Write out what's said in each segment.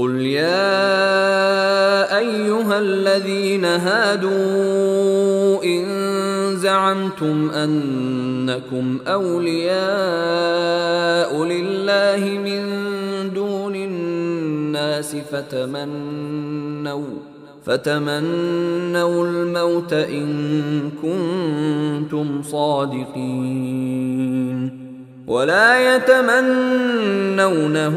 قل يا ايها الذين هادوا ان زعمتم انكم اولياء لله من دون الناس فتمنوا فتمنوا الموت ان كنتم صادقين ولا يتمنونه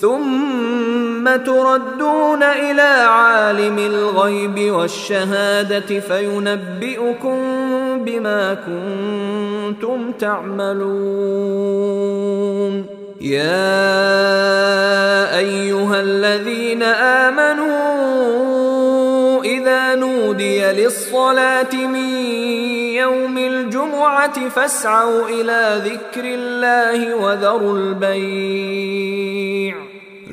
ثم تردون إلى عالم الغيب والشهادة فينبئكم بما كنتم تعملون. يا أيها الذين آمنوا إذا نودي للصلاة من يوم الجمعة فاسعوا إلى ذكر الله وذروا البيع